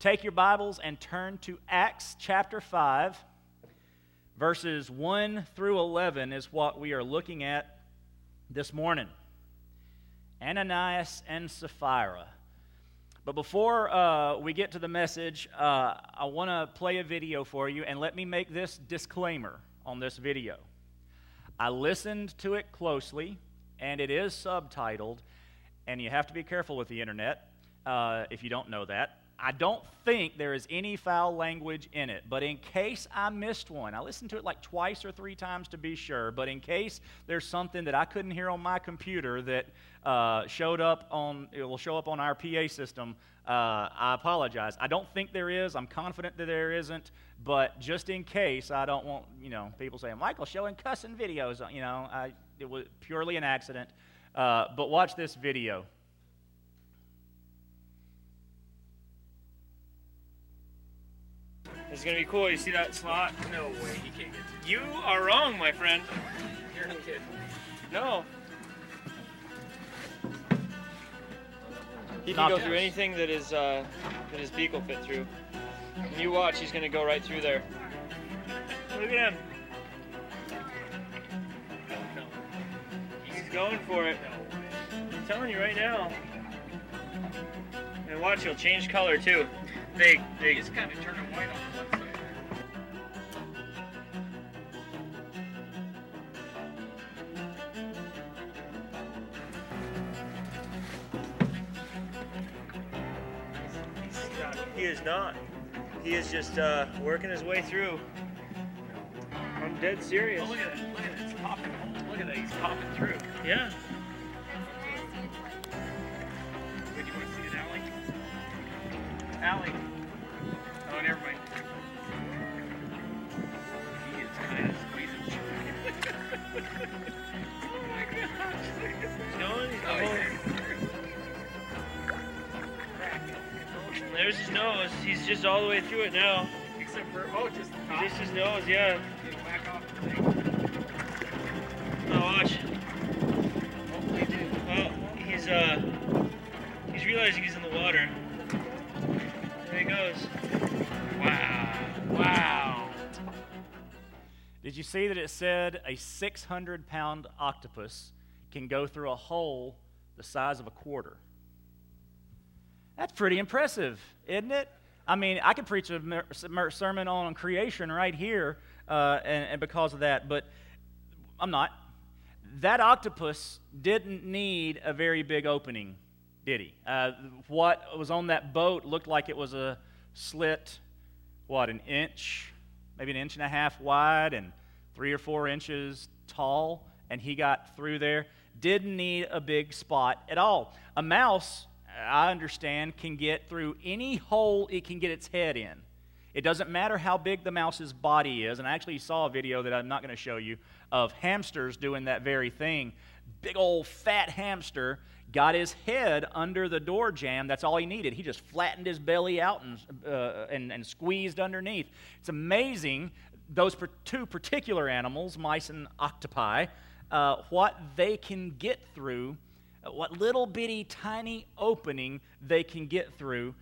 take your Bibles and turn to Acts chapter 5. Verses 1 through 11 is what we are looking at this morning. Ananias and Sapphira. But before uh, we get to the message, uh, I want to play a video for you, and let me make this disclaimer on this video. I listened to it closely, and it is subtitled, and you have to be careful with the internet uh, if you don't know that. I don't think there is any foul language in it, but in case I missed one, I listened to it like twice or three times to be sure, but in case there's something that I couldn't hear on my computer that uh, showed up on, it will show up on our PA system, uh, I apologize. I don't think there is. I'm confident that there isn't, but just in case, I don't want, you know, people saying, Michael showing cussing videos, you know, I, it was purely an accident. Uh, but watch this video. It's gonna be cool. You see that slot? No way, he can't get You are wrong, my friend. You're a kid. No. He can go through anything that is uh, that his beak will fit through. When you watch, he's gonna go right through there. Look at him. He's going for it. I'm telling you right now. And watch, he'll change color too. They, they, It's kind of turning white on one side. He is not. He is just uh, working his way through. I'm dead serious. Oh, look at that. Look at that. It's popping. Look at that. He's popping through. Yeah. All the way through it now. Except for, oh, just the top. Just his nose, yeah. Back off the thing. Now watch. Hopefully, dude. Well, he's uh, he's realizing he's in the water. There he goes. Wow. Wow. Did you see that it said a 600 pound octopus can go through a hole the size of a quarter? That's pretty impressive, isn't it? I mean, I could preach a sermon on creation right here, uh, and, and because of that, but I'm not. That octopus didn't need a very big opening, did he? Uh, what was on that boat looked like it was a slit, what, an inch, maybe an inch and a half wide and three or four inches tall, and he got through there. Didn't need a big spot at all. A mouse, I understand, can get through any hole it can get its head in. It doesn't matter how big the mouse's body is. And I actually saw a video that I'm not going to show you of hamsters doing that very thing. Big old fat hamster got his head under the door jamb. That's all he needed. He just flattened his belly out and, uh, and, and squeezed underneath. It's amazing, those two particular animals, mice and octopi, uh, what they can get through, what little bitty tiny opening they can get through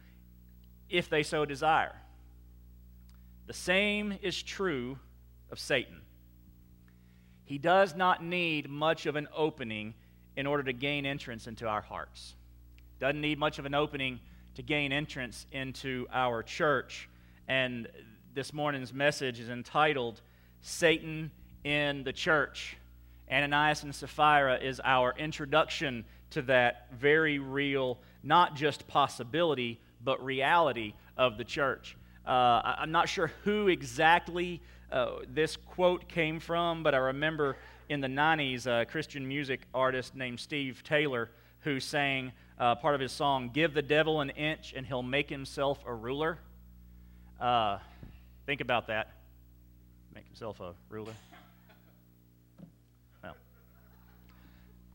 if they so desire. The same is true of Satan. He does not need much of an opening in order to gain entrance into our hearts. Doesn't need much of an opening to gain entrance into our church. And this morning's message is entitled Satan in the Church. Ananias and Sapphira is our introduction to that very real, not just possibility, but reality of the church. Uh, I'm not sure who exactly uh, this quote came from, but I remember in the 90s a Christian music artist named Steve Taylor who sang uh, part of his song, Give the Devil an Inch and He'll Make Himself a Ruler. Uh, think about that. Make himself a ruler.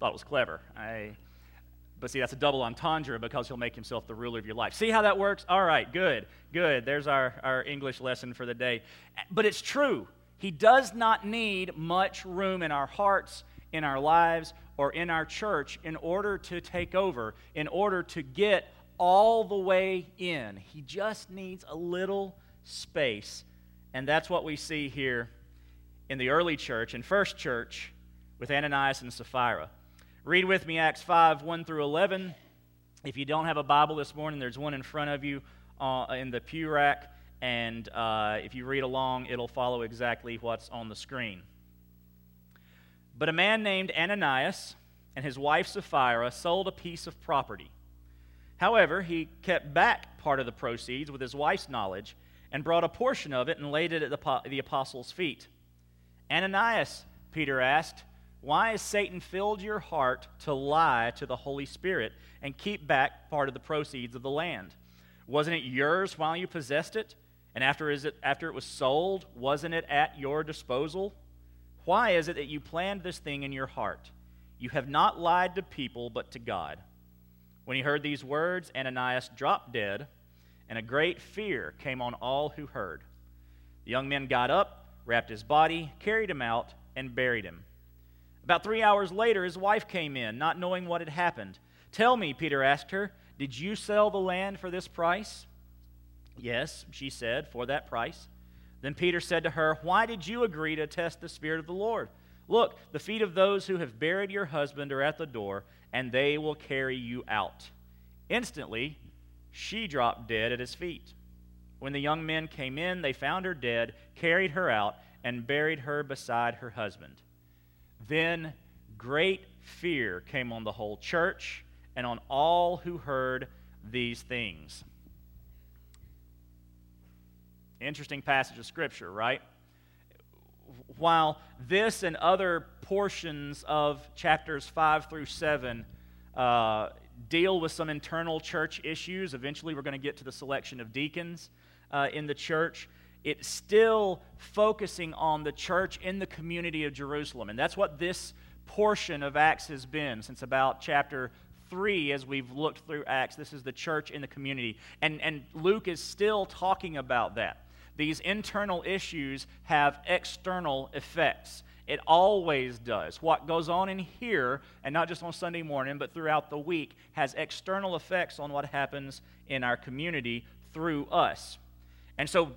Thought it was clever. I, but see, that's a double entendre because he'll make himself the ruler of your life. See how that works? All right, good, good. There's our, our English lesson for the day. But it's true. He does not need much room in our hearts, in our lives, or in our church in order to take over, in order to get all the way in. He just needs a little space. And that's what we see here in the early church, in first church, with Ananias and Sapphira. Read with me Acts 5 1 through 11. If you don't have a Bible this morning, there's one in front of you uh, in the pew rack. And uh, if you read along, it'll follow exactly what's on the screen. But a man named Ananias and his wife Sapphira sold a piece of property. However, he kept back part of the proceeds with his wife's knowledge and brought a portion of it and laid it at the, the apostles' feet. Ananias, Peter asked, why has Satan filled your heart to lie to the Holy Spirit and keep back part of the proceeds of the land? Wasn't it yours while you possessed it? And after, it, after it was sold, wasn't it at your disposal? Why is it that you planned this thing in your heart? You have not lied to people, but to God. When he heard these words, Ananias dropped dead, and a great fear came on all who heard. The young men got up, wrapped his body, carried him out, and buried him. About three hours later, his wife came in, not knowing what had happened. Tell me, Peter asked her, did you sell the land for this price? Yes, she said, for that price. Then Peter said to her, Why did you agree to test the Spirit of the Lord? Look, the feet of those who have buried your husband are at the door, and they will carry you out. Instantly, she dropped dead at his feet. When the young men came in, they found her dead, carried her out, and buried her beside her husband. Then great fear came on the whole church and on all who heard these things. Interesting passage of Scripture, right? While this and other portions of chapters 5 through 7 uh, deal with some internal church issues, eventually we're going to get to the selection of deacons uh, in the church. It's still focusing on the church in the community of Jerusalem. And that's what this portion of Acts has been since about chapter 3 as we've looked through Acts. This is the church in the community. And, and Luke is still talking about that. These internal issues have external effects. It always does. What goes on in here, and not just on Sunday morning, but throughout the week, has external effects on what happens in our community through us. And so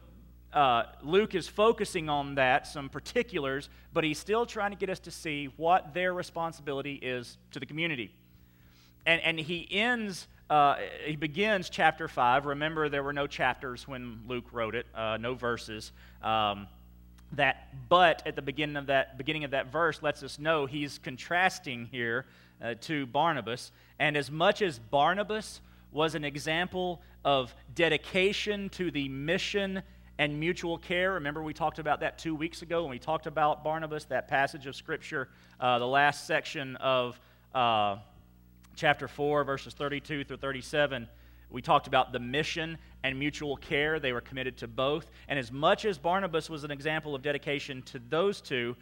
uh, Luke is focusing on that, some particulars, but he's still trying to get us to see what their responsibility is to the community. And, and he ends uh, he begins chapter 5. Remember, there were no chapters when Luke wrote it, uh, no verses. Um, that, but at the beginning of that, beginning of that verse lets us know he's contrasting here uh, to Barnabas. And as much as Barnabas was an example of dedication to the mission and mutual care. Remember, we talked about that two weeks ago when we talked about Barnabas, that passage of Scripture, uh, the last section of uh, chapter 4, verses 32 through 37, we talked about the mission and mutual care. They were committed to both. And as much as Barnabas was an example of dedication to those two,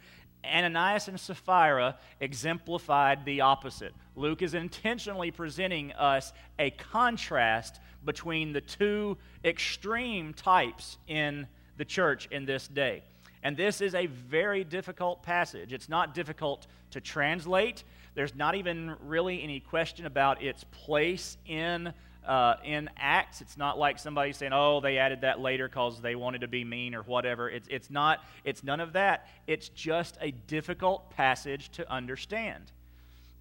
Ananias and Sapphira exemplified the opposite. Luke is intentionally presenting us a contrast between the two extreme types in the church in this day. And this is a very difficult passage. It's not difficult to translate, there's not even really any question about its place in, uh, in Acts. It's not like somebody saying, oh, they added that later because they wanted to be mean or whatever. It's, it's, not, it's none of that. It's just a difficult passage to understand.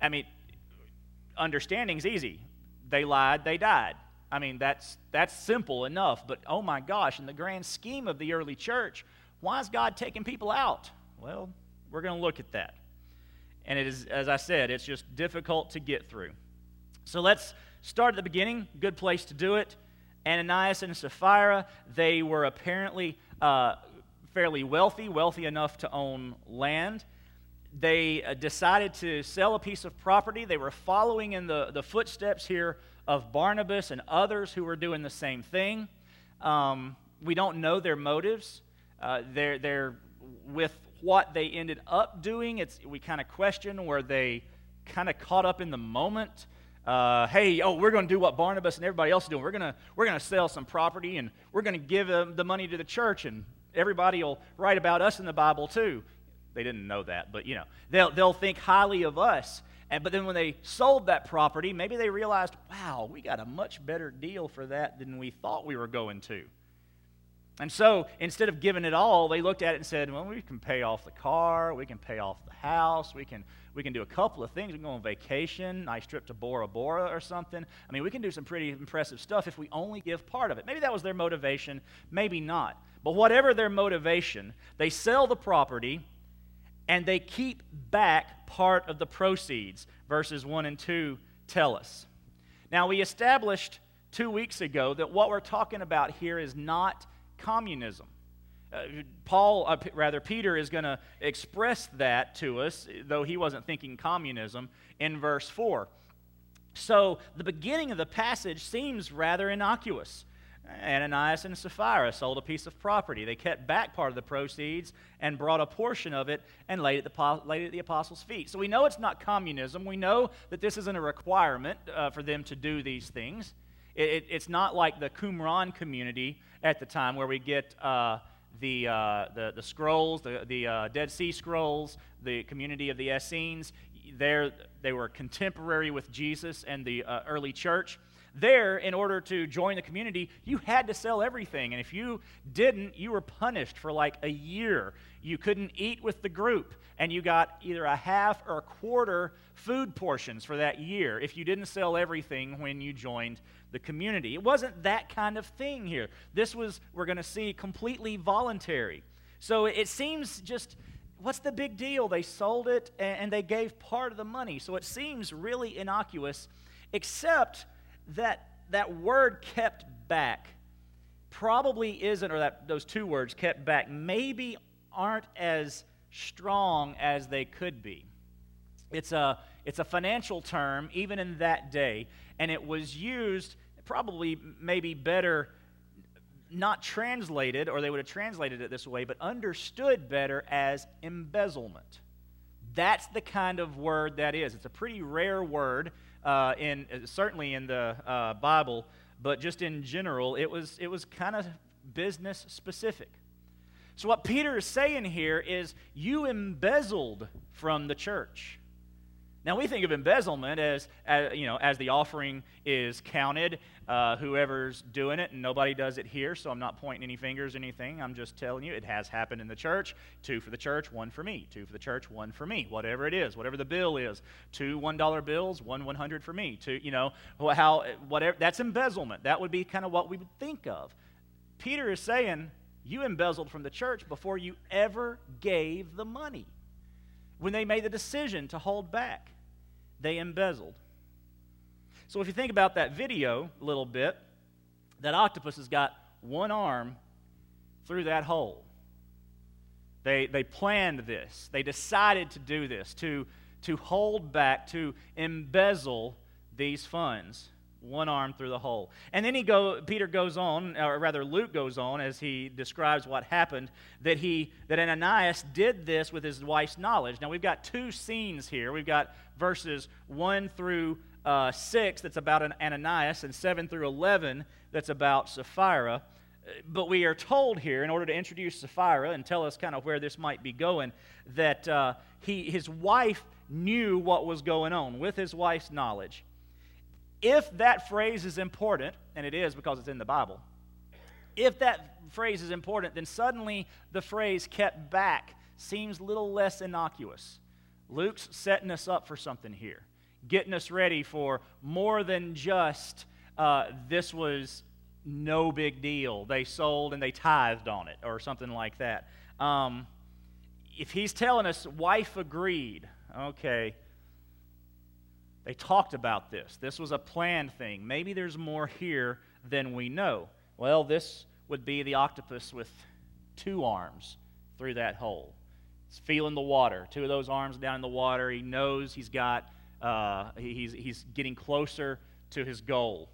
I mean, understanding's easy. They lied, they died. I mean, that's, that's simple enough. But oh my gosh, in the grand scheme of the early church, why is God taking people out? Well, we're going to look at that. And it is, as I said, it's just difficult to get through. So let's start at the beginning. Good place to do it. Ananias and Sapphira, they were apparently uh, fairly wealthy, wealthy enough to own land. They uh, decided to sell a piece of property. They were following in the, the footsteps here of Barnabas and others who were doing the same thing. Um, we don't know their motives. Uh, they're, they're with what they ended up doing. It's, we kind of question were they kind of caught up in the moment. Uh, hey, oh, we're going to do what Barnabas and everybody else is doing. We're going to we're to sell some property and we're going to give them the money to the church, and everybody will write about us in the Bible too. They didn't know that, but you know, they'll, they'll think highly of us. And, but then when they sold that property, maybe they realized, wow, we got a much better deal for that than we thought we were going to. And so instead of giving it all, they looked at it and said, well, we can pay off the car, we can pay off the house, we can, we can do a couple of things. We can go on vacation, nice trip to Bora Bora or something. I mean, we can do some pretty impressive stuff if we only give part of it. Maybe that was their motivation, maybe not. But whatever their motivation, they sell the property and they keep back part of the proceeds, verses 1 and 2 tell us. Now, we established two weeks ago that what we're talking about here is not communism. Uh, Paul, uh, rather, Peter is going to express that to us, though he wasn't thinking communism, in verse 4. So the beginning of the passage seems rather innocuous. Ananias and Sapphira sold a piece of property. They kept back part of the proceeds and brought a portion of it and laid it, the, laid it at the apostles' feet. So we know it's not communism. We know that this isn't a requirement uh, for them to do these things. It, it, it's not like the Qumran community at the time where we get uh, the, uh, the, the, scrolls, the, the uh, Dead Sea Scrolls, the community of the Essenes. There, they were contemporary with Jesus and the uh, early church. There, in order to join the community, you had to sell everything. And if you didn't, you were punished for like a year. You couldn't eat with the group, and you got either a half or a quarter food portions for that year if you didn't sell everything when you joined the community. It wasn't that kind of thing here. This was, we're going to see, completely voluntary. So it seems just what's the big deal? They sold it and they gave part of the money. So it seems really innocuous, except that that word kept back probably isn't, or that those two words kept back, maybe aren't as strong as they could be. It's a, it's a financial term, even in that day, and it was used probably maybe better not translated, or they would have translated it this way, but understood better as embezzlement. That's the kind of word that is. It's a pretty rare word uh, in certainly in the uh, Bible, but just in general, it was it was kind of business specific. So what Peter is saying here is, you embezzled from the church. Now we think of embezzlement as, as you know as the offering is counted, uh, whoever's doing it, and nobody does it here. So I'm not pointing any fingers or anything. I'm just telling you it has happened in the church. Two for the church, one for me. Two for the church, one for me. Whatever it is, whatever the bill is. Two one dollar bills, one one hundred for me. Two you know how whatever that's embezzlement. That would be kind of what we would think of. Peter is saying you embezzled from the church before you ever gave the money. When they made the decision to hold back they embezzled. So if you think about that video a little bit, that octopus has got one arm through that hole. They, they planned this. They decided to do this, to, to hold back, to embezzle these funds one arm through the hole. And then he go, Peter goes on, or rather Luke goes on as he describes what happened, that he that Ananias did this with his wife's knowledge. Now we've got two scenes here. We've got verses 1 through uh, 6 that's about an Ananias, and 7 through 11 that's about Sapphira. But we are told here, in order to introduce Sapphira and tell us kind of where this might be going, that uh, he, his wife knew what was going on with his wife's knowledge if that phrase is important, and it is because it's in the Bible, if that phrase is important, then suddenly the phrase kept back seems a little less innocuous. Luke's setting us up for something here, getting us ready for more than just uh, this was no big deal. They sold and they tithed on it, or something like that. Um, if he's telling us wife agreed, okay, they talked about this. This was a planned thing. Maybe there's more here than we know. Well, this would be the octopus with two arms through that hole. It's feeling the water. Two of those arms down in the water. He knows he's got, uh, he's, he's getting closer to his goal.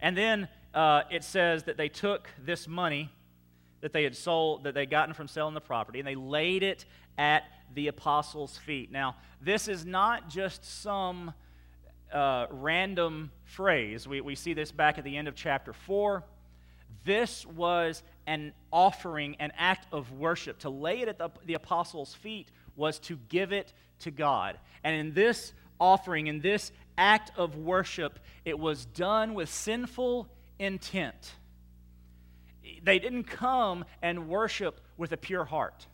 And then uh, it says that they took this money that they had sold, that they'd gotten from selling the property, and they laid it at the apostles' feet. Now, this is not just some uh, random phrase. We, we see this back at the end of chapter 4. This was an offering, an act of worship. To lay it at the, the apostles' feet was to give it to God. And in this offering, in this act of worship, it was done with sinful intent. They didn't come and worship with a pure heart.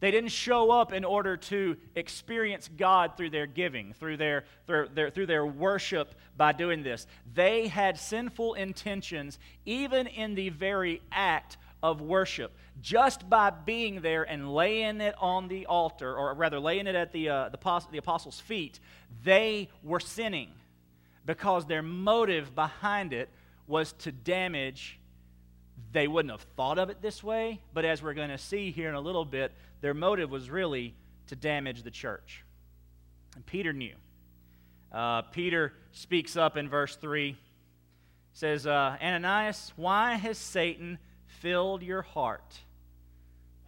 They didn't show up in order to experience God through their giving, through their, through their, through their worship by doing this. They had sinful intentions even in the very act of worship. Just by being there and laying it on the altar, or rather laying it at the, uh, the, the apostles' feet, they were sinning because their motive behind it was to damage. They wouldn't have thought of it this way, but as we're going to see here in a little bit, their motive was really to damage the church. And Peter knew. Uh, Peter speaks up in verse 3 says, uh, Ananias, why has Satan filled your heart?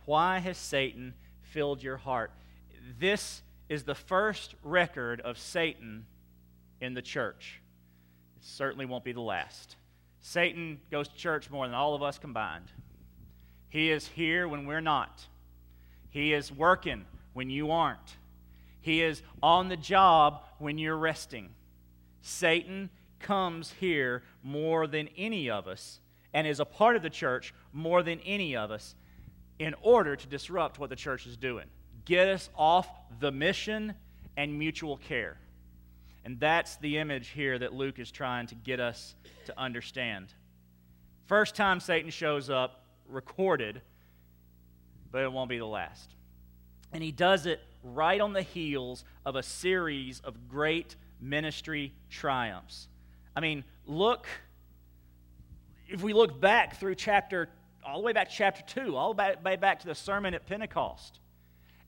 Why has Satan filled your heart? This is the first record of Satan in the church. It certainly won't be the last. Satan goes to church more than all of us combined. He is here when we're not. He is working when you aren't. He is on the job when you're resting. Satan comes here more than any of us and is a part of the church more than any of us in order to disrupt what the church is doing. Get us off the mission and mutual care. And that's the image here that Luke is trying to get us to understand. First time Satan shows up, recorded, but it won't be the last. And he does it right on the heels of a series of great ministry triumphs. I mean, look, if we look back through chapter, all the way back to chapter 2, all the way back to the sermon at Pentecost,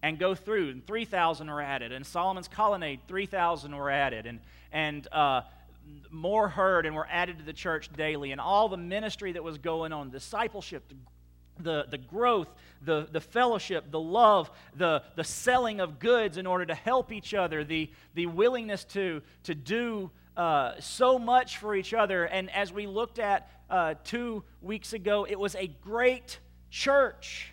and go through, and 3,000 were added, and Solomon's colonnade, 3,000 were added, and, and uh, more heard and were added to the church daily, and all the ministry that was going on, discipleship, the, the growth, the, the fellowship, the love, the, the selling of goods in order to help each other, the, the willingness to, to do uh, so much for each other. And as we looked at uh, two weeks ago, it was a great church.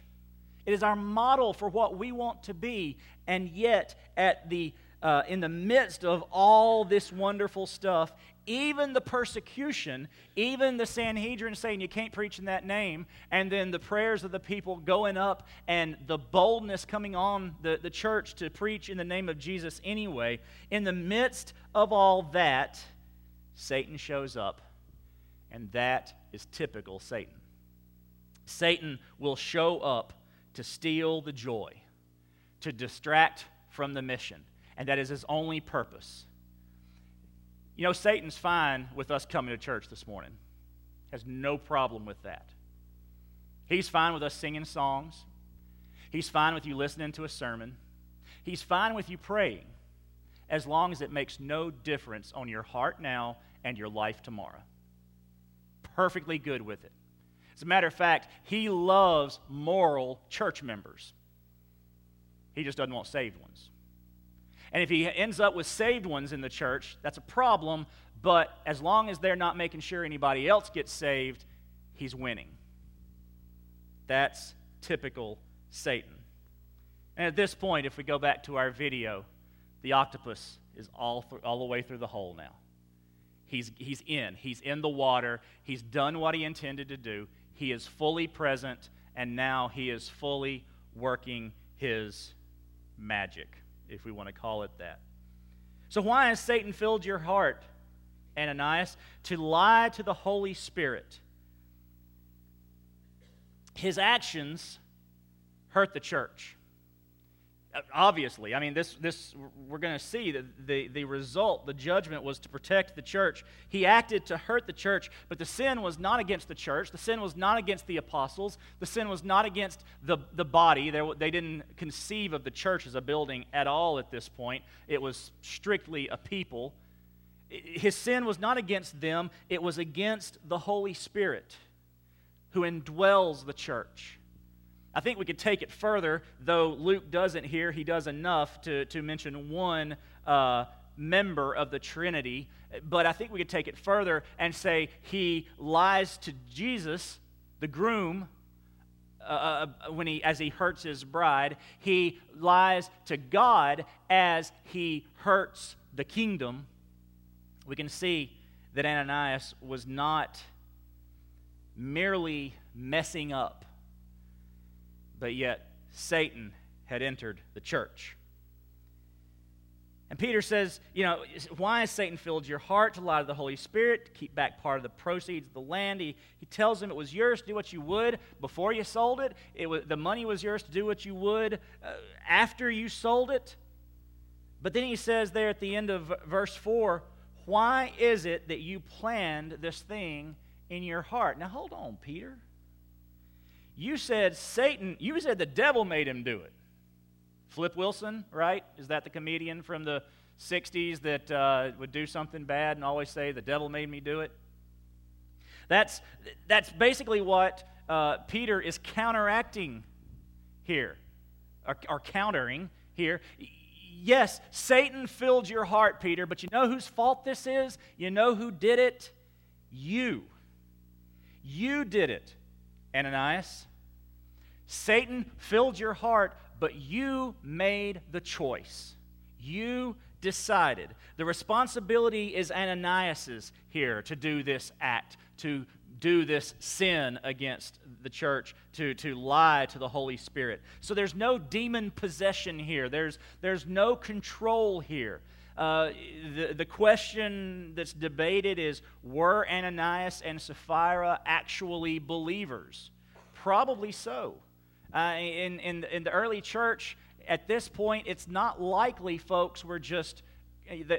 It is our model for what we want to be. And yet, at the, uh, in the midst of all this wonderful stuff, even the persecution, even the Sanhedrin saying you can't preach in that name, and then the prayers of the people going up and the boldness coming on the, the church to preach in the name of Jesus anyway, in the midst of all that, Satan shows up, and that is typical Satan. Satan will show up to steal the joy, to distract from the mission, and that is his only purpose. You know, Satan's fine with us coming to church this morning, has no problem with that. He's fine with us singing songs, he's fine with you listening to a sermon, he's fine with you praying, as long as it makes no difference on your heart now and your life tomorrow. Perfectly good with it. As a matter of fact, he loves moral church members. He just doesn't want saved ones. And if he ends up with saved ones in the church, that's a problem, but as long as they're not making sure anybody else gets saved, he's winning. That's typical Satan. And at this point, if we go back to our video, the octopus is all, th- all the way through the hole now. He's, he's in. He's in the water. He's done what he intended to do. He is fully present, and now he is fully working his magic if we want to call it that. So, why has Satan filled your heart, Ananias? To lie to the Holy Spirit. His actions hurt the church. Obviously, I mean, this, this we're going to see that the, the result, the judgment was to protect the church. He acted to hurt the church, but the sin was not against the church. The sin was not against the apostles. The sin was not against the, the body. They, they didn't conceive of the church as a building at all at this point, it was strictly a people. His sin was not against them, it was against the Holy Spirit who indwells the church. I think we could take it further, though Luke doesn't here. He does enough to, to mention one uh, member of the Trinity. But I think we could take it further and say he lies to Jesus, the groom, uh, uh, when he, as he hurts his bride. He lies to God as he hurts the kingdom. We can see that Ananias was not merely messing up, but yet Satan had entered the church. And Peter says, you know, why has Satan filled your heart to lie to the Holy Spirit, to keep back part of the proceeds of the land? He, he tells him it was yours to do what you would before you sold it. it was, the money was yours to do what you would uh, after you sold it. But then he says there at the end of verse 4, why is it that you planned this thing in your heart? Now hold on, Peter. You said Satan, you said the devil made him do it. Flip Wilson, right? Is that the comedian from the 60s that uh, would do something bad and always say, The devil made me do it? That's, that's basically what uh, Peter is counteracting here, or, or countering here. Yes, Satan filled your heart, Peter, but you know whose fault this is? You know who did it? You. You did it, Ananias. Satan filled your heart but you made the choice. You decided. The responsibility is Ananias's here to do this act, to do this sin against the church, to, to lie to the Holy Spirit. So there's no demon possession here, there's, there's no control here. Uh, the, the question that's debated is were Ananias and Sapphira actually believers? Probably so. Uh, in, in, in the early church, at this point, it's not likely folks were just,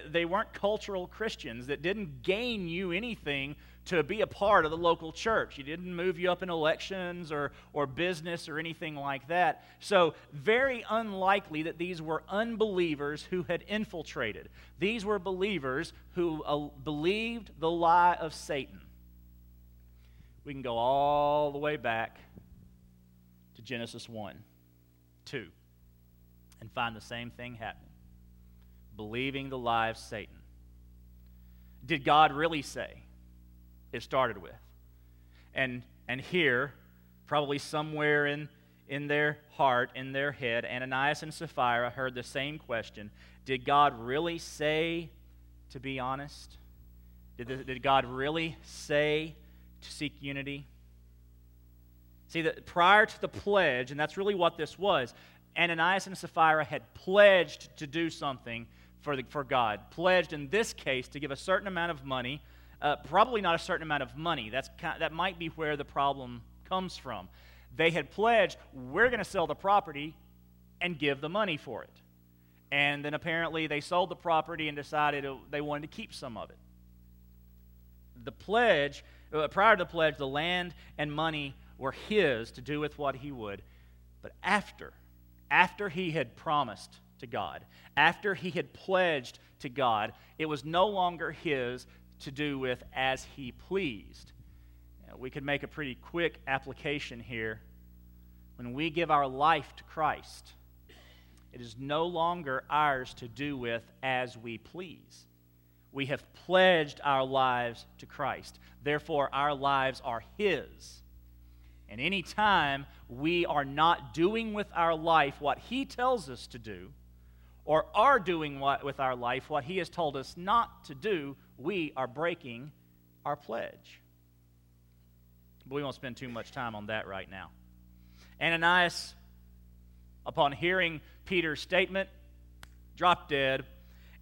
they weren't cultural Christians that didn't gain you anything to be a part of the local church. You didn't move you up in elections or, or business or anything like that. So, very unlikely that these were unbelievers who had infiltrated. These were believers who uh, believed the lie of Satan. We can go all the way back to Genesis 1, 2, and find the same thing happening believing the lie of Satan. Did God really say? It started with. And, and here, probably somewhere in, in their heart, in their head, Ananias and Sapphira heard the same question Did God really say to be honest? Did, did God really say to seek unity? See, that prior to the pledge, and that's really what this was, Ananias and Sapphira had pledged to do something for, the, for God. Pledged in this case to give a certain amount of money, uh, probably not a certain amount of money. That's, that might be where the problem comes from. They had pledged, we're going to sell the property and give the money for it. And then apparently they sold the property and decided they wanted to keep some of it. The pledge, uh, prior to the pledge, the land and money were his to do with what he would. But after, after he had promised to God, after he had pledged to God, it was no longer his to do with as he pleased. We could make a pretty quick application here. When we give our life to Christ, it is no longer ours to do with as we please. We have pledged our lives to Christ. Therefore, our lives are His. And anytime we are not doing with our life what He tells us to do, or are doing what, with our life what He has told us not to do, we are breaking our pledge. But we won't spend too much time on that right now. Ananias, upon hearing Peter's statement, dropped dead,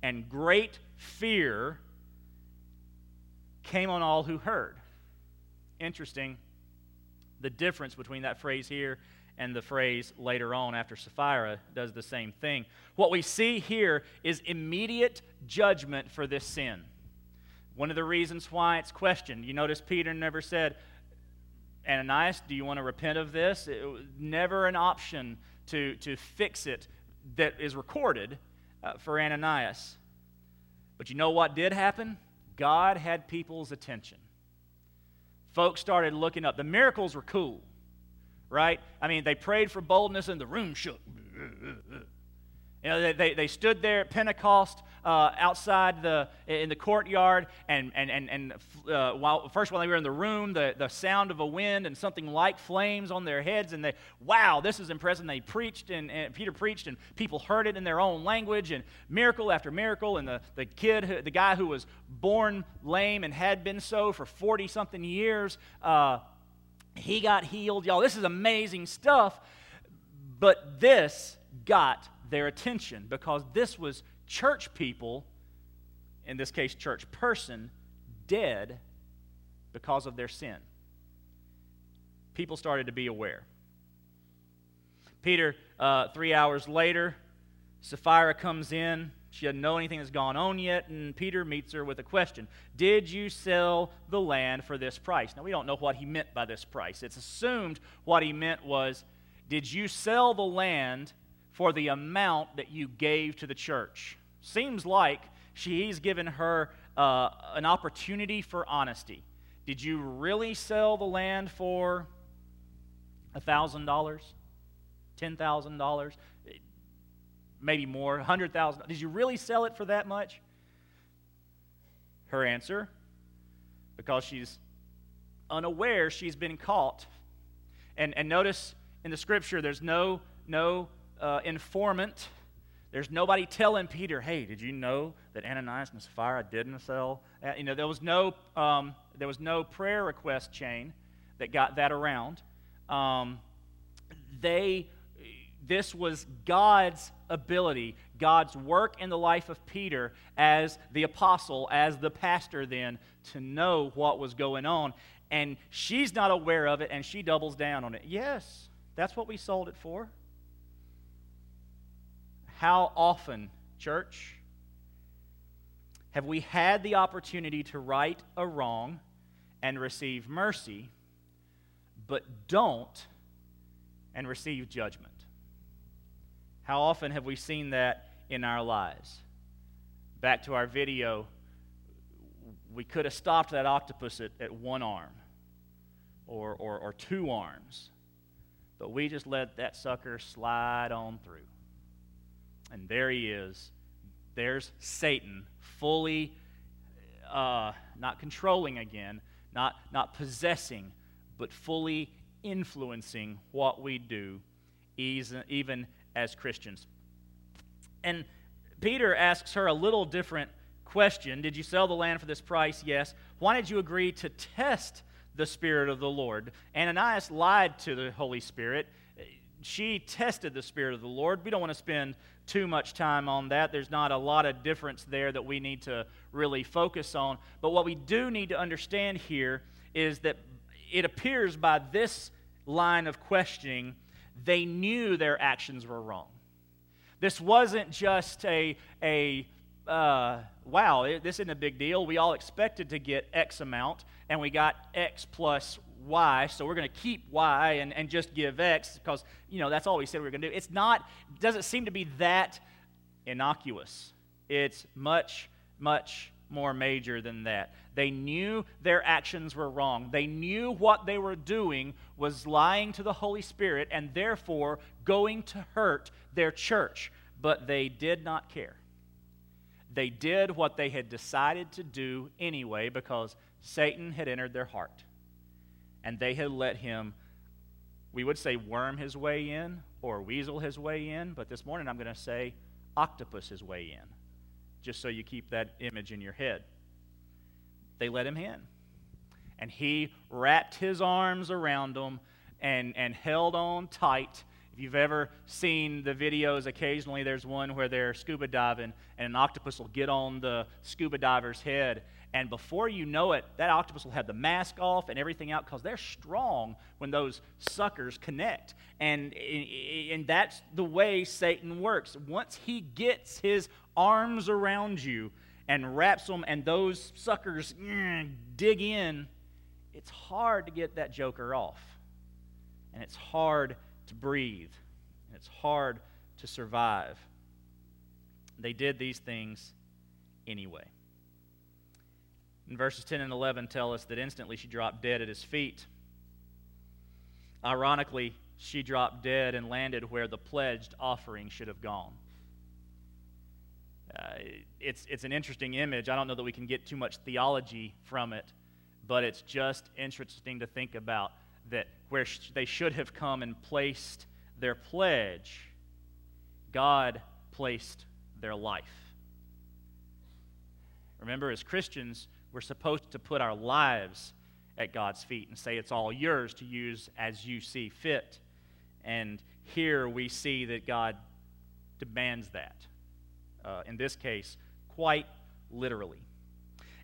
and great fear came on all who heard. Interesting the difference between that phrase here and the phrase later on after Sapphira does the same thing. What we see here is immediate judgment for this sin. One of the reasons why it's questioned. You notice Peter never said, Ananias, do you want to repent of this? It was never an option to, to fix it that is recorded uh, for Ananias. But you know what did happen? God had people's attention folks started looking up. The miracles were cool, right? I mean, they prayed for boldness and the room shook. You know, they, they, they stood there at Pentecost uh, outside the, in the courtyard. And, and, and, and uh, while, first, while they were in the room, the, the sound of a wind and something like flames on their heads. And they, wow, this is impressive. And they preached, and, and Peter preached, and people heard it in their own language, and miracle after miracle. And the, the kid, who, the guy who was born lame and had been so for 40 something years, uh, he got healed. Y'all, this is amazing stuff. But this got their attention because this was church people, in this case, church person, dead because of their sin. People started to be aware. Peter, uh, three hours later, Sapphira comes in. She doesn't know anything that's gone on yet, and Peter meets her with a question Did you sell the land for this price? Now, we don't know what he meant by this price. It's assumed what he meant was Did you sell the land for the amount that you gave to the church? Seems like she's given her uh, an opportunity for honesty. Did you really sell the land for $1,000? $10,000? maybe more, 100,000? Did you really sell it for that much? Her answer, because she's unaware she's been caught. And, and notice in the scripture, there's no, no uh, informant. There's nobody telling Peter, hey, did you know that Ananias and Sapphira didn't sell? Uh, you know, there was no, um, there was no prayer request chain that got that around. Um, they this was God's ability, God's work in the life of Peter as the apostle, as the pastor, then, to know what was going on. And she's not aware of it, and she doubles down on it. Yes, that's what we sold it for. How often, church, have we had the opportunity to right a wrong and receive mercy, but don't and receive judgment? How often have we seen that in our lives? Back to our video, we could have stopped that octopus at, at one arm or, or, or two arms, but we just let that sucker slide on through. And there he is. There's Satan fully uh, not controlling again, not, not possessing, but fully influencing what we do, even as Christians. And Peter asks her a little different question Did you sell the land for this price? Yes. Why did you agree to test the Spirit of the Lord? Ananias lied to the Holy Spirit. She tested the Spirit of the Lord. We don't want to spend too much time on that. There's not a lot of difference there that we need to really focus on. But what we do need to understand here is that it appears by this line of questioning they knew their actions were wrong. This wasn't just a, a uh, wow, this isn't a big deal. We all expected to get X amount, and we got X plus Y, so we're going to keep Y and, and just give X because, you know, that's all we said we were going to do. It's not, doesn't seem to be that innocuous. It's much, much more major than that. They knew their actions were wrong. They knew what they were doing was lying to the Holy Spirit and therefore going to hurt their church, but they did not care. They did what they had decided to do anyway because Satan had entered their heart. And they had let him, we would say, worm his way in or weasel his way in, but this morning I'm going to say octopus his way in just so you keep that image in your head. They let him in. And he wrapped his arms around them and, and held on tight. If you've ever seen the videos, occasionally there's one where they're scuba diving and an octopus will get on the scuba diver's head. And before you know it, that octopus will have the mask off and everything out because they're strong when those suckers connect. And, and that's the way Satan works. Once he gets his arms around you and wraps them, and those suckers mm, dig in, it's hard to get that joker off. And it's hard to breathe. And it's hard to survive. They did these things anyway. And verses 10 and 11 tell us that instantly she dropped dead at his feet. Ironically, she dropped dead and landed where the pledged offering should have gone. uh, it's, it's an interesting image. I don't know that we can get too much theology from it, but it's just interesting to think about that where sh- they should have come and placed their pledge, God placed their life. Remember, as Christians, we're supposed to put our lives at God's feet and say it's all yours to use as you see fit. And here we see that God demands that. Uh, in this case, quite literally.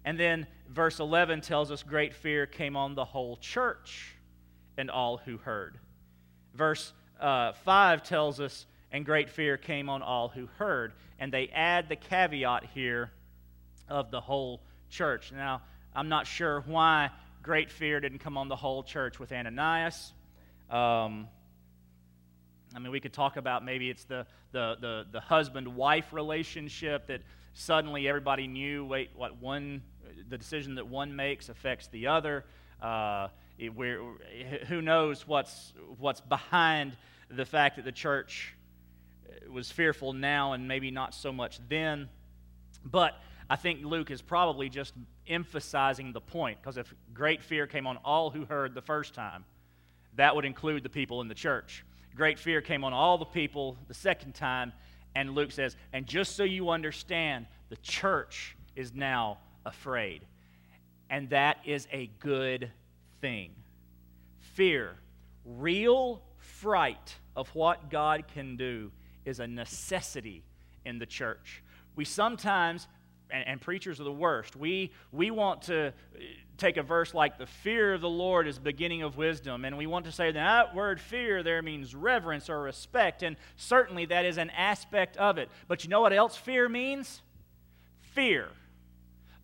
And then verse 11 tells us great fear came on the whole church and all who heard. Verse uh, 5 tells us, and great fear came on all who heard. And they add the caveat here of the whole church. Now, I'm not sure why great fear didn't come on the whole church with Ananias. Um, I mean, we could talk about maybe it's the, the, the, the husband wife relationship that suddenly everybody knew wait, what one, the decision that one makes affects the other. Uh, it, who knows what's, what's behind the fact that the church was fearful now and maybe not so much then. But I think Luke is probably just emphasizing the point because if great fear came on all who heard the first time, that would include the people in the church. Great fear came on all the people the second time, and Luke says, and just so you understand, the church is now afraid. And that is a good thing. Fear, real fright of what God can do, is a necessity in the church. We sometimes and, and, preachers are the worst. We, we want to uh, take a verse like the fear of the Lord is beginning of wisdom, and we want to say that word fear there means reverence or respect, and certainly that is an aspect of it. But you know what else fear means? Fear.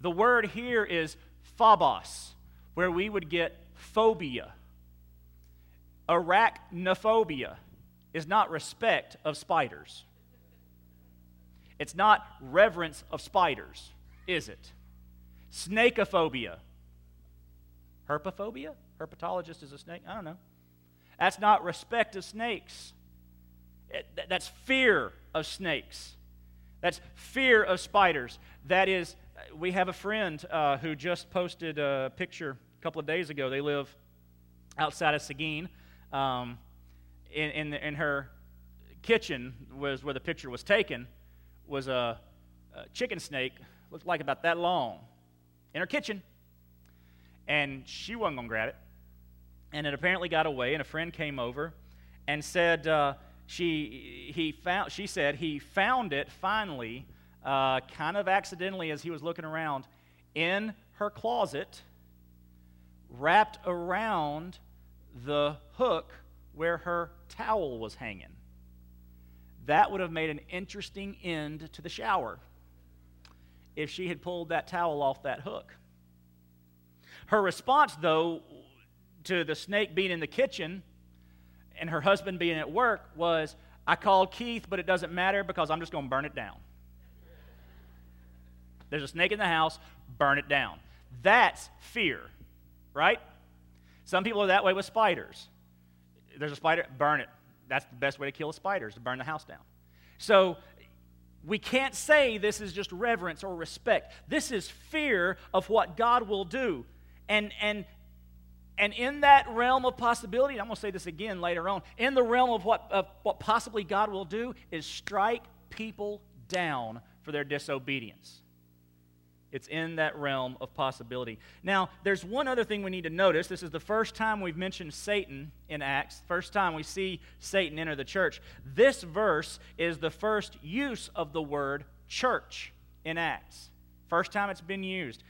The word here is phobos, where we would get phobia. Arachnophobia is not respect of spiders. It's not reverence of spiders, is it? Snakeophobia. Herpophobia? Herpetologist is a snake? I don't know. That's not respect of snakes. It, that's fear of snakes. That's fear of spiders. That is, we have a friend uh, who just posted a picture a couple of days ago. They live outside of Seguin. Um, in, in, in her kitchen was where the picture was taken was a, a chicken snake, looked like about that long, in her kitchen. And she wasn't going to grab it. And it apparently got away, and a friend came over and said, uh, she, he found, she said he found it finally, uh, kind of accidentally as he was looking around, in her closet, wrapped around the hook where her towel was hanging that would have made an interesting end to the shower if she had pulled that towel off that hook. Her response, though, to the snake being in the kitchen and her husband being at work was, I called Keith, but it doesn't matter because I'm just going to burn it down. There's a snake in the house, burn it down. That's fear, right? Some people are that way with spiders. There's a spider, burn it that's the best way to kill a spider is to burn the house down. So we can't say this is just reverence or respect. This is fear of what God will do. And and and in that realm of possibility, I'm going to say this again later on, in the realm of what, of what possibly God will do is strike people down for their disobedience. It's in that realm of possibility. Now, there's one other thing we need to notice. This is the first time we've mentioned Satan in Acts, first time we see Satan enter the church. This verse is the first use of the word church in Acts. First time it's been used.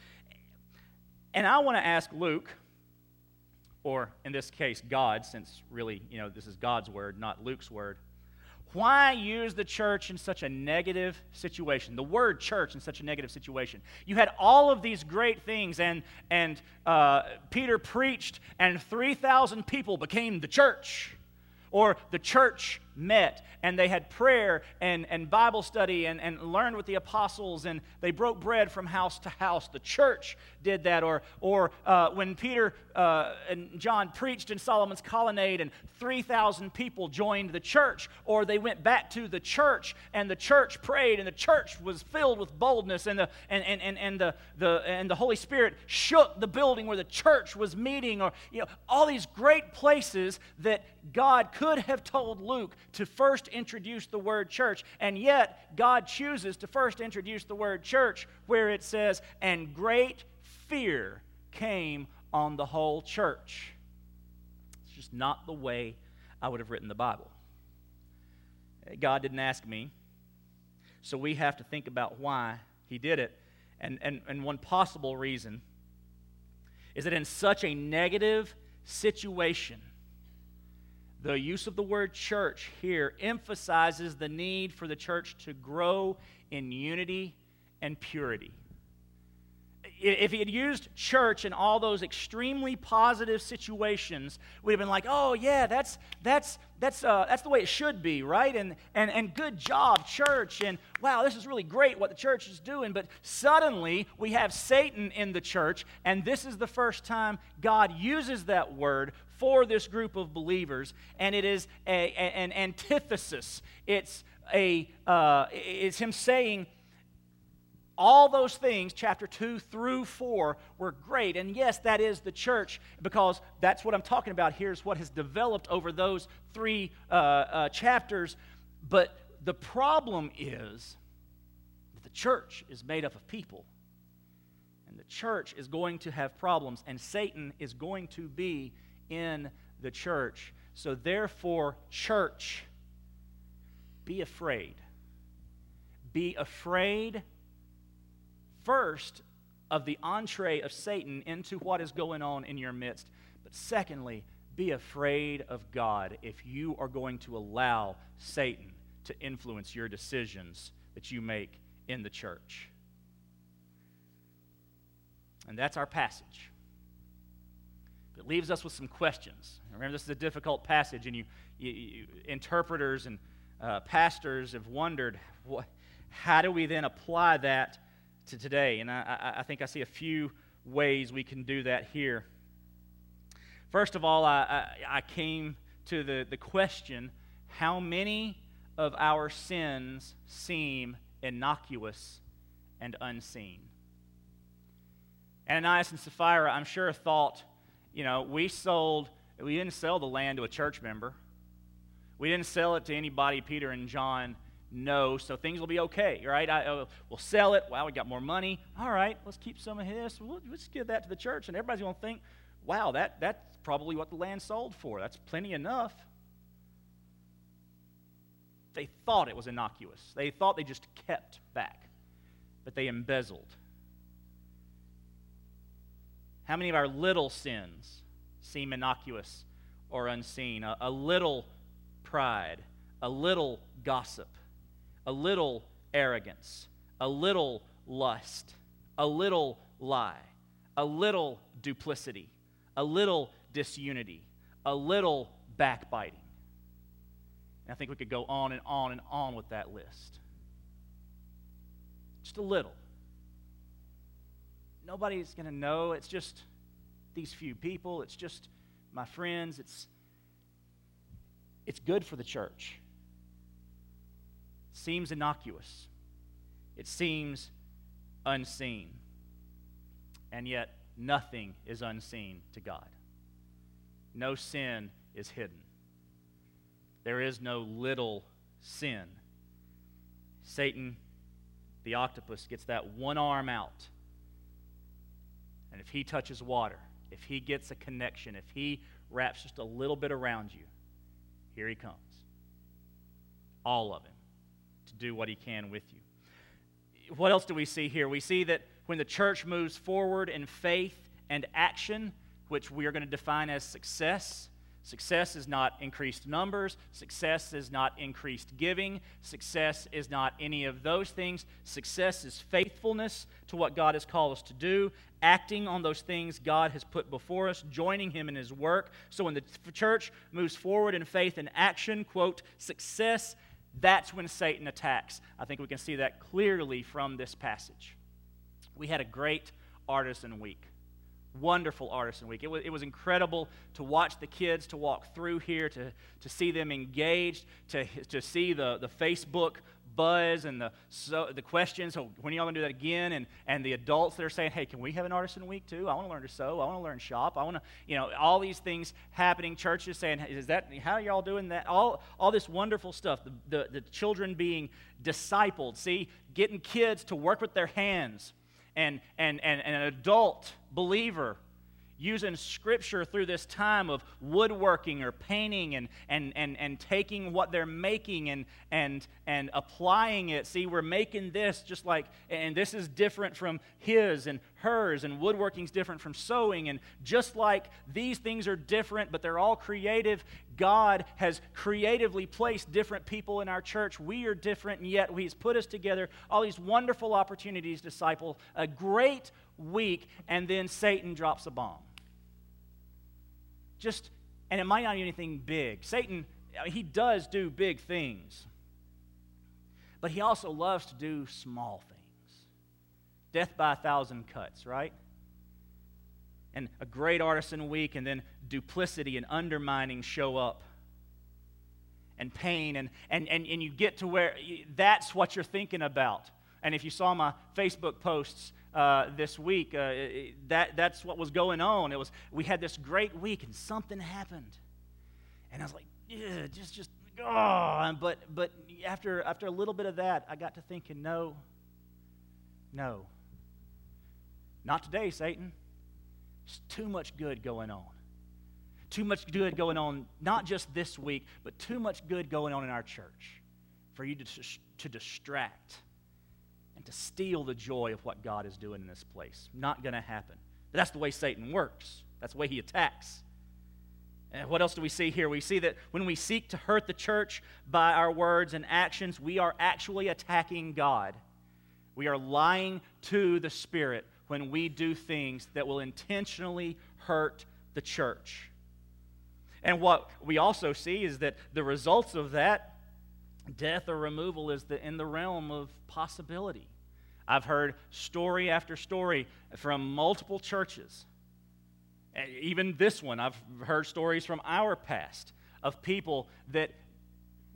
And I want to ask Luke, or in this case, God, since really, you know, this is God's word, not Luke's word. Why use the church in such a negative situation? The word church in such a negative situation. You had all of these great things, and, and uh, Peter preached, and 3,000 people became the church. Or the church met and they had prayer and, and Bible study and, and learned with the apostles and they broke bread from house to house. The church did that. Or, or uh, when Peter uh, and John preached in Solomon's colonnade and 3,000 people joined the church, or they went back to the church and the church prayed and the church was filled with boldness and the, and, and, and, and the, the, and the Holy Spirit shook the building where the church was meeting, or you know, all these great places that God could have told Luke to first introduce the word church, and yet God chooses to first introduce the word church where it says, and great fear came on the whole church. It's just not the way I would have written the Bible. God didn't ask me, so we have to think about why He did it. And, and, and one possible reason is that in such a negative situation, the use of the word church here emphasizes the need for the church to grow in unity and purity if he had used church in all those extremely positive situations, we'd have been like, oh, yeah, that's, that's, that's, uh, that's the way it should be, right? And, and, and good job, church. And wow, this is really great what the church is doing. But suddenly we have Satan in the church, and this is the first time God uses that word for this group of believers, and it is a, a, an antithesis. It's, a, uh, it's him saying, all those things, chapter 2 through 4, were great. And yes, that is the church because that's what I'm talking about here is what has developed over those three uh, uh, chapters. But the problem is that the church is made up of people. And the church is going to have problems, and Satan is going to be in the church. So, therefore, church, be afraid. Be afraid first of the entree of Satan into what is going on in your midst. But secondly, be afraid of God if you are going to allow Satan to influence your decisions that you make in the church. And that's our passage. It leaves us with some questions. Remember, this is a difficult passage, and you, you, you interpreters and uh, pastors have wondered what, how do we then apply that to today. And I, I, think I see a few ways we can do that here. First of all, I, I came to the, the question how many of our sins seem innocuous and unseen? Ananias and Sapphira, I'm sure, thought, you know, we sold, we didn't sell the land to a church member. We didn't sell it to anybody Peter and John no, so things will be okay, right? I, uh, we'll sell it. Wow, we got more money. All right, let's keep some of this. We'll, let's give that to the church, and everybody's going to think, wow, that, that's probably what the land sold for. That's plenty enough. They thought it was innocuous. They thought they just kept back, but they embezzled. How many of our little sins seem innocuous or unseen? A, a little pride, a little gossip, a little arrogance, a little lust, a little lie, a little duplicity, a little disunity, a little backbiting. And I think we could go on and on and on with that list. Just a little. Nobody's going to know. It's just these few people. It's just my friends. It's, it's good for the church seems innocuous, it seems unseen. And yet, nothing is unseen to God. No sin is hidden. There is no little sin. Satan, the octopus, gets that one arm out. And if he touches water, if he gets a connection, if he wraps just a little bit around you, here he comes. All of to do what he can with you. What else do we see here? We see that when the church moves forward in faith and action, which we are going to define as success, Success is not increased numbers. Success is not increased giving. Success is not any of those things. Success is faithfulness to what God has called us to do, acting on those things God has put before us, joining Him in His work. So when the church moves forward in faith and action, quote, success, that's when Satan attacks. I think we can see that clearly from this passage. We had a great artisan week wonderful artisan week. It was, it was incredible to watch the kids to walk through here, to, to see them engaged, to, to see the, the Facebook buzz and the, so, the questions. So when are y'all going to do that again? And, and the adults that are saying, hey, can we have an artisan week too? I want to learn to sew. I want to learn shop. I want to, you know, all these things happening. Churches saying, is that, how are y'all doing that? All, all this wonderful stuff. The, the, the children being discipled. See, getting kids to work with their hands and, and, and, and an adult believer using scripture through this time of woodworking or painting and, and, and, and taking what they're making and, and, and applying it. See, we're making this just like, and this is different from his and hers, and woodworking's different from sewing. And just like these things are different, but they're all creative, God has creatively placed different people in our church. We are different, and yet He's put us together. All these wonderful opportunities, disciple, a great week, and then Satan drops a bomb just, and it might not be anything big. Satan, uh, he does do big things, but he also loves to do small things. Death by a thousand cuts, right? And a great artisan week, and then duplicity and undermining show up and pain and, and, and, and you get to where that's what you're thinking about and if you saw my facebook posts uh, this week. Uh, that, that's what was going on. It was, we had this great week and something happened. And I was like, yeah, just, just, oh. But, but after, after a little bit of that, I got to thinking, no, no. Not today, Satan. There's too much good going on. Too much good going on, not just this week, but too much good going on in our church for you to, to distract and to steal the joy of what God is doing in this place. Not going to happen. But that's the way Satan works, that's the way he attacks. And what else do we see here? We see that when we seek to hurt the church by our words and actions, we are actually attacking God. We are lying to the Spirit when we do things that will intentionally hurt the church. And what we also see is that the results of that death or removal is the, in the realm of possibility. I've heard story after story from multiple churches. Even this one, I've heard stories from our past of people that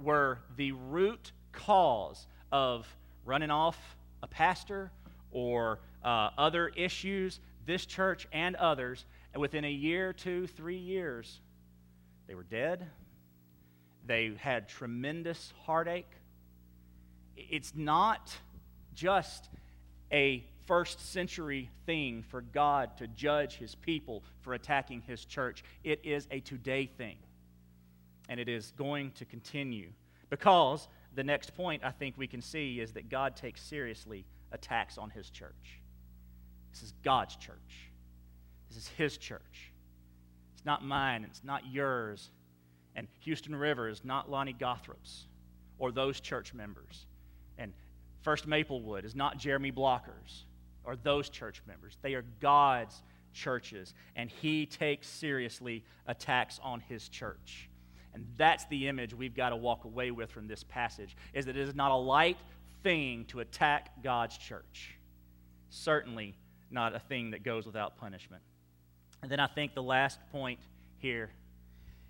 were the root cause of running off a pastor or uh, other issues, this church and others. And within a year, two, three years, they were dead, they had tremendous heartache. It's not just a first century thing for God to judge his people for attacking his church. It is a today thing. And it is going to continue. Because the next point I think we can see is that God takes seriously attacks on his church. This is God's church. This is his church. It's not mine, it's not yours. And Houston River is not Lonnie Gothrop's or those church members. And First Maplewood is not Jeremy Blockers or those church members. They are God's churches, and He takes seriously attacks on His church. And that's the image we've got to walk away with from this passage, is that it is not a light thing to attack God's church. Certainly not a thing that goes without punishment. And then I think the last point here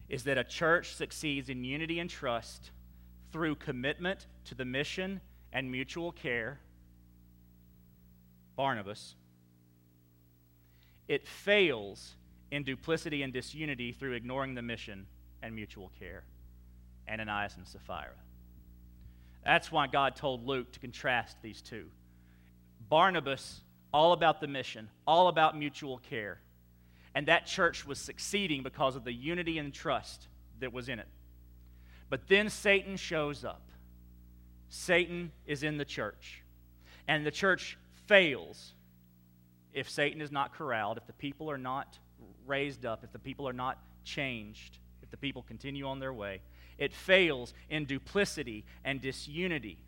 is that a church succeeds in unity and trust through commitment to the mission and mutual care. Barnabas. It fails in duplicity and disunity through ignoring the mission and mutual care. Ananias and Sapphira. That's why God told Luke to contrast these two. Barnabas, all about the mission, all about mutual care. And that church was succeeding because of the unity and trust that was in it. But then Satan shows up. Satan is in the church. And the church fails if Satan is not corralled, if the people are not raised up, if the people are not changed, if the people continue on their way. It fails in duplicity and disunity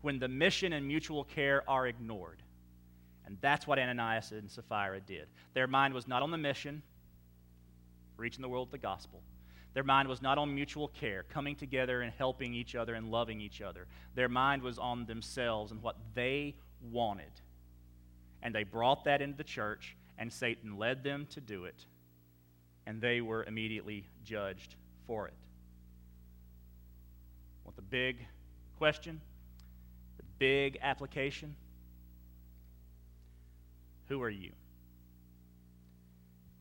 when the mission and mutual care are ignored. And that's what Ananias and Sapphira did. Their mind was not on the mission, reaching the world with the gospel. Their mind was not on mutual care, coming together and helping each other and loving each other. Their mind was on themselves and what they wanted. And they brought that into the church, and Satan led them to do it, and they were immediately judged for it. What the big question? The big application? Who are you?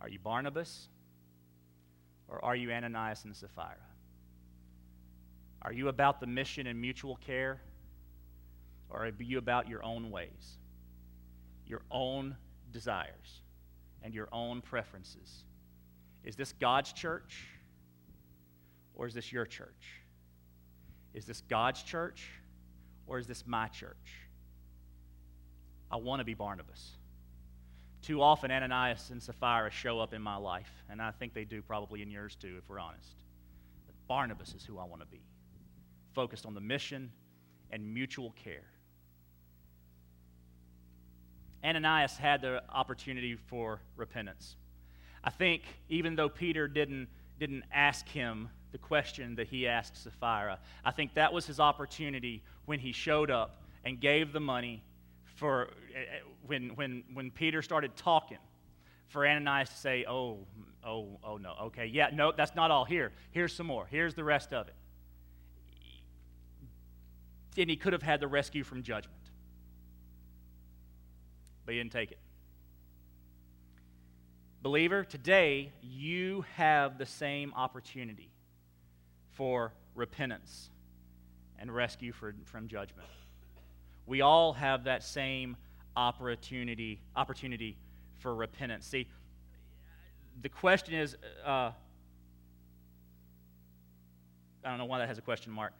Are you Barnabas? Or are you Ananias and Sapphira? Are you about the mission and mutual care? Or are you about your own ways, your own desires, and your own preferences? Is this God's church? Or is this your church? Is this God's church? Or is this my church? I want to be Barnabas. Too often, Ananias and Sapphira show up in my life, and I think they do probably in yours too, if we're honest. But Barnabas is who I want to be, focused on the mission and mutual care. Ananias had the opportunity for repentance. I think even though Peter didn't, didn't ask him the question that he asked Sapphira, I think that was his opportunity when he showed up and gave the money for eh, eh, when, when, when Peter started talking, for Ananias to say, oh, oh, oh, no, okay, yeah, no, that's not all. Here, here's some more. Here's the rest of it. And he could have had the rescue from judgment, but he didn't take it. Believer, today you have the same opportunity for repentance and rescue for, from judgment. We all have that same opportunity, opportunity for repentance. See, the question is uh, I don't know why that has a question mark.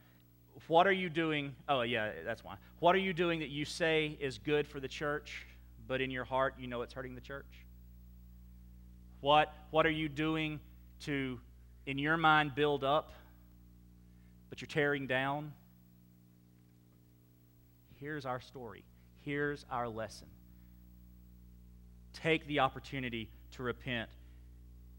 What are you doing? Oh, yeah, that's why. What are you doing that you say is good for the church, but in your heart you know it's hurting the church? What, what are you doing to, in your mind, build up, but you're tearing down? Here's our story. Here's our lesson. Take the opportunity to repent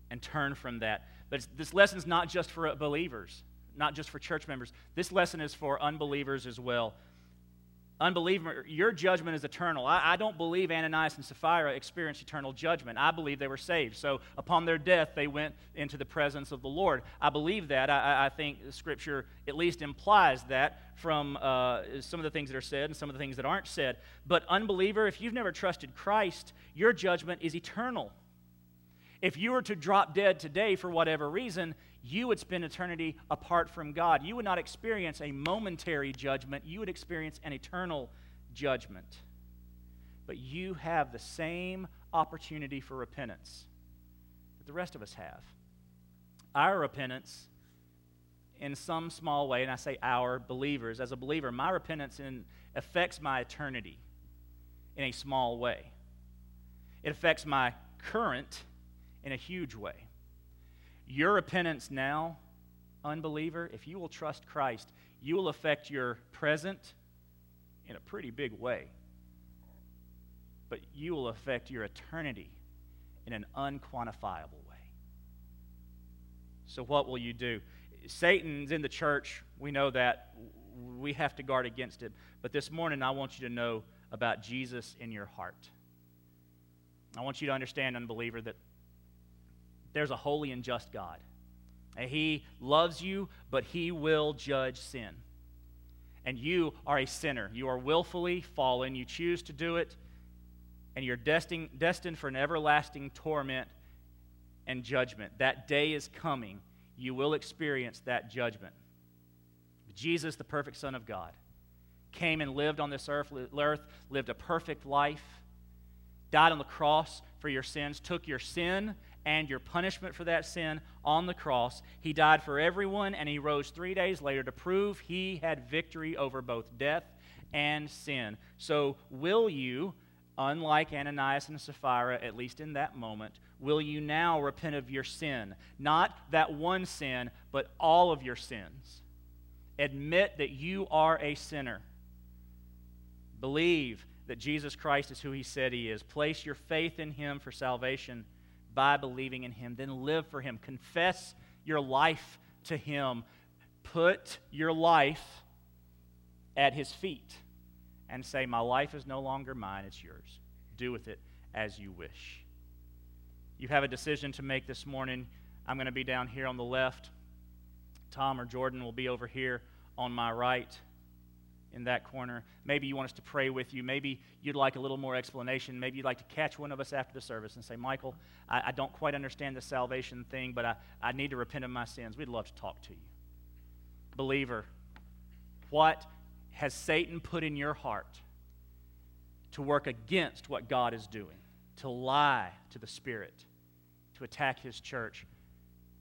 and turn from that. But this lesson is not just for believers, not just for church members. This lesson is for unbelievers as well. Unbeliever, your judgment is eternal. I, I, don't believe Ananias and Sapphira experienced eternal judgment. I believe they were saved. So upon their death, they went into the presence of the Lord. I believe that. I, I think Scripture at least implies that from uh, some of the things that are said and some of the things that aren't said. But unbeliever, if you've never trusted Christ, your judgment is eternal. If you were to drop dead today for whatever reason, you would spend eternity apart from God. You would not experience a momentary judgment, you would experience an eternal judgment. But you have the same opportunity for repentance that the rest of us have. Our repentance, in some small way, and I say our believers, as a believer, my repentance in, affects my eternity in a small way. It affects my current in a huge way. Your repentance now, unbeliever, if you will trust Christ, you will affect your present in a pretty big way. But you will affect your eternity in an unquantifiable way. So, what will you do? Satan's in the church. We know that. We have to guard against it. But this morning, I want you to know about Jesus in your heart. I want you to understand, unbeliever, that there's a holy and just God. And he loves you, but he will judge sin. And you are a sinner. You are willfully fallen. You choose to do it, and you're destined, destined for an everlasting torment and judgment. That day is coming. You will experience that judgment. Jesus, the perfect Son of God, came and lived on this earth, lived a perfect life, died on the cross for your sins, took your sin and your punishment for that sin on the cross. He died for everyone, and he rose three days later to prove he had victory over both death and sin. So, will you, unlike Ananias and Sapphira, at least in that moment, Will you now repent of your sin? Not that one sin, but all of your sins. Admit that you are a sinner. Believe that Jesus Christ is who he said he is. Place your faith in him for salvation by believing in him. Then live for him. Confess your life to him. Put your life at his feet and say, My life is no longer mine, it's yours. Do with it as you wish. You have a decision to make this morning. I'm going to be down here on the left. Tom or Jordan will be over here on my right in that corner. Maybe you want us to pray with you. Maybe you'd like a little more explanation. Maybe you'd like to catch one of us after the service and say, Michael, I, I don't quite understand the salvation thing, but I, I need to repent of my sins. We'd love to talk to you. Believer, what has Satan put in your heart to work against what God is doing? to lie to the Spirit, to attack His church.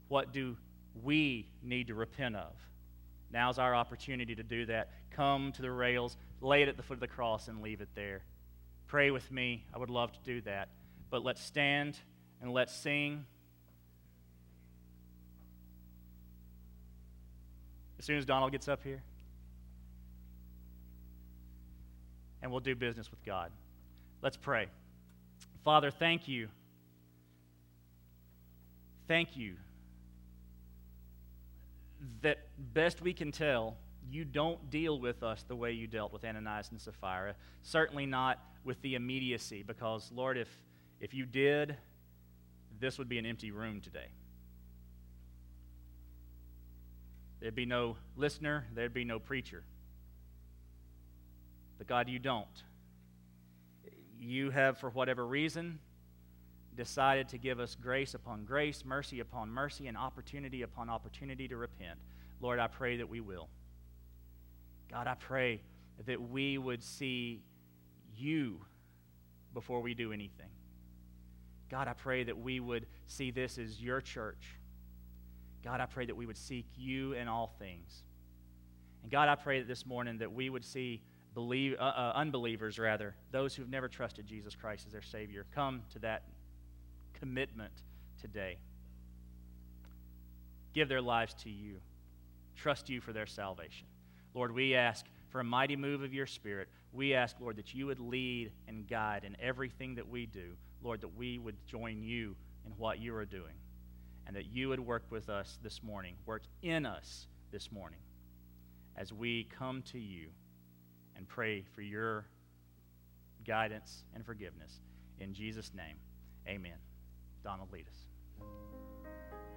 What do we need to repent of? Now's our opportunity to do that. Come to the rails, lay it at the foot of the cross, and leave it there. Pray with me. I would love to do that. But let's stand and let's sing. As soon as Donald gets up here. And we'll do business with God. Let's pray. Father, thank you. Thank you that best we can tell, you don't deal with us the way you dealt with Ananias and Sapphira. Certainly not with the immediacy, because, Lord, if, if you did, this would be an empty room today. There'd be no listener, there'd be no preacher. But God, you don't you have, for whatever reason, decided to give us grace upon grace, mercy upon mercy, and opportunity upon opportunity to repent. Lord, I pray that we will. God, I pray that we would see you before we do anything. God, I pray that we would see this as your church. God, I pray that we would seek you in all things. And God, I pray that this morning that we would see believe, uh, uh, unbelievers, rather, those who've never trusted Jesus Christ as their Savior, come to that commitment today. Give their lives to you, trust you for their salvation. Lord, we ask for a mighty move of your Spirit. We ask, Lord, that you would lead and guide in everything that we do. Lord, that we would join you in what you are doing, and that you would work with us this morning, work in us this morning as we come to you and pray for your guidance and forgiveness. In Jesus' name, amen. Donald, lead us.